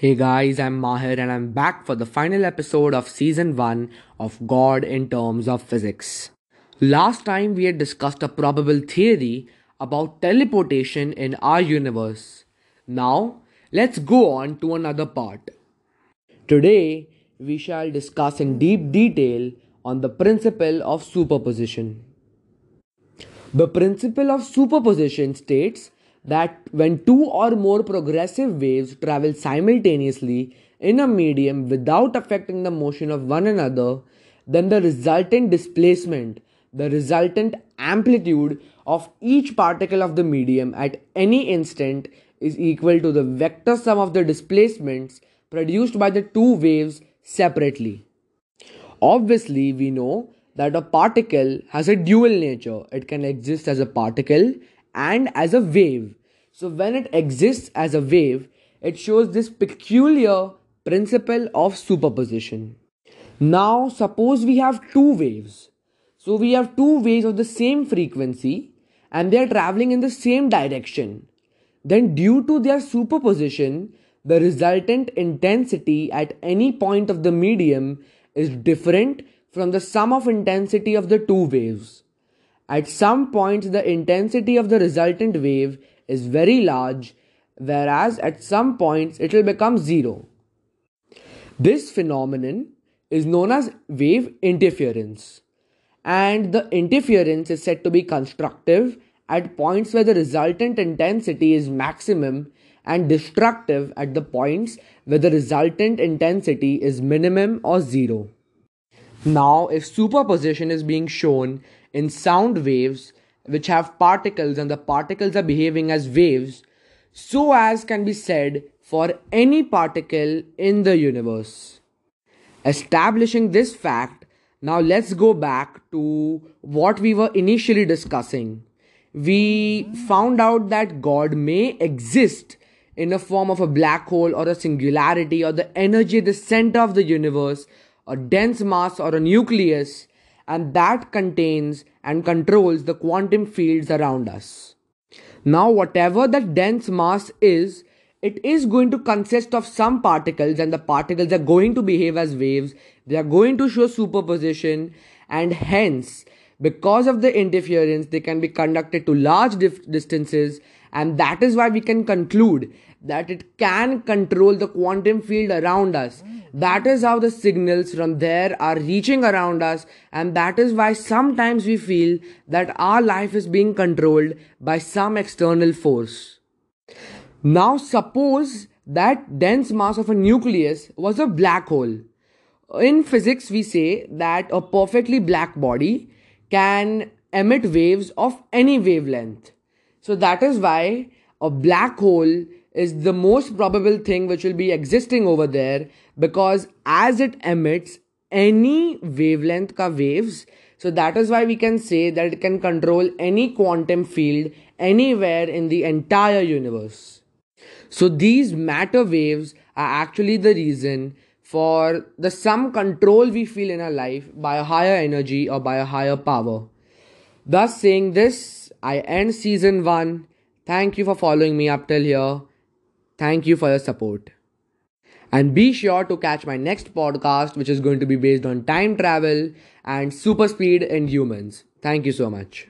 Hey guys, I'm Mahir and I'm back for the final episode of season 1 of God in Terms of Physics. Last time we had discussed a probable theory about teleportation in our universe. Now, let's go on to another part. Today, we shall discuss in deep detail on the principle of superposition. The principle of superposition states that when two or more progressive waves travel simultaneously in a medium without affecting the motion of one another, then the resultant displacement, the resultant amplitude of each particle of the medium at any instant is equal to the vector sum of the displacements produced by the two waves separately. Obviously, we know that a particle has a dual nature. It can exist as a particle and as a wave. So, when it exists as a wave, it shows this peculiar principle of superposition. Now, suppose we have two waves. So, we have two waves of the same frequency and they are traveling in the same direction. Then, due to their superposition, the resultant intensity at any point of the medium is different from the sum of intensity of the two waves. At some points, the intensity of the resultant wave is very large, whereas at some points it will become zero. This phenomenon is known as wave interference, and the interference is said to be constructive at points where the resultant intensity is maximum and destructive at the points where the resultant intensity is minimum or zero. Now, if superposition is being shown in sound waves which have particles and the particles are behaving as waves, so as can be said for any particle in the universe. Establishing this fact, now let's go back to what we were initially discussing. We found out that God may exist in the form of a black hole or a singularity or the energy at the center of the universe a dense mass or a nucleus, and that contains and controls the quantum fields around us. Now, whatever that dense mass is, it is going to consist of some particles, and the particles are going to behave as waves, they are going to show superposition, and hence, because of the interference, they can be conducted to large dif- distances, and that is why we can conclude that it can control the quantum field around us. That is how the signals from there are reaching around us, and that is why sometimes we feel that our life is being controlled by some external force. Now, suppose that dense mass of a nucleus was a black hole. In physics, we say that a perfectly black body can emit waves of any wavelength. So, that is why a black hole is the most probable thing which will be existing over there because as it emits any wavelength ka waves so that is why we can say that it can control any quantum field anywhere in the entire universe. So these matter waves are actually the reason for the some control we feel in our life by a higher energy or by a higher power thus saying this i end season 1 thank you for following me up till here Thank you for your support. And be sure to catch my next podcast, which is going to be based on time travel and super speed in humans. Thank you so much.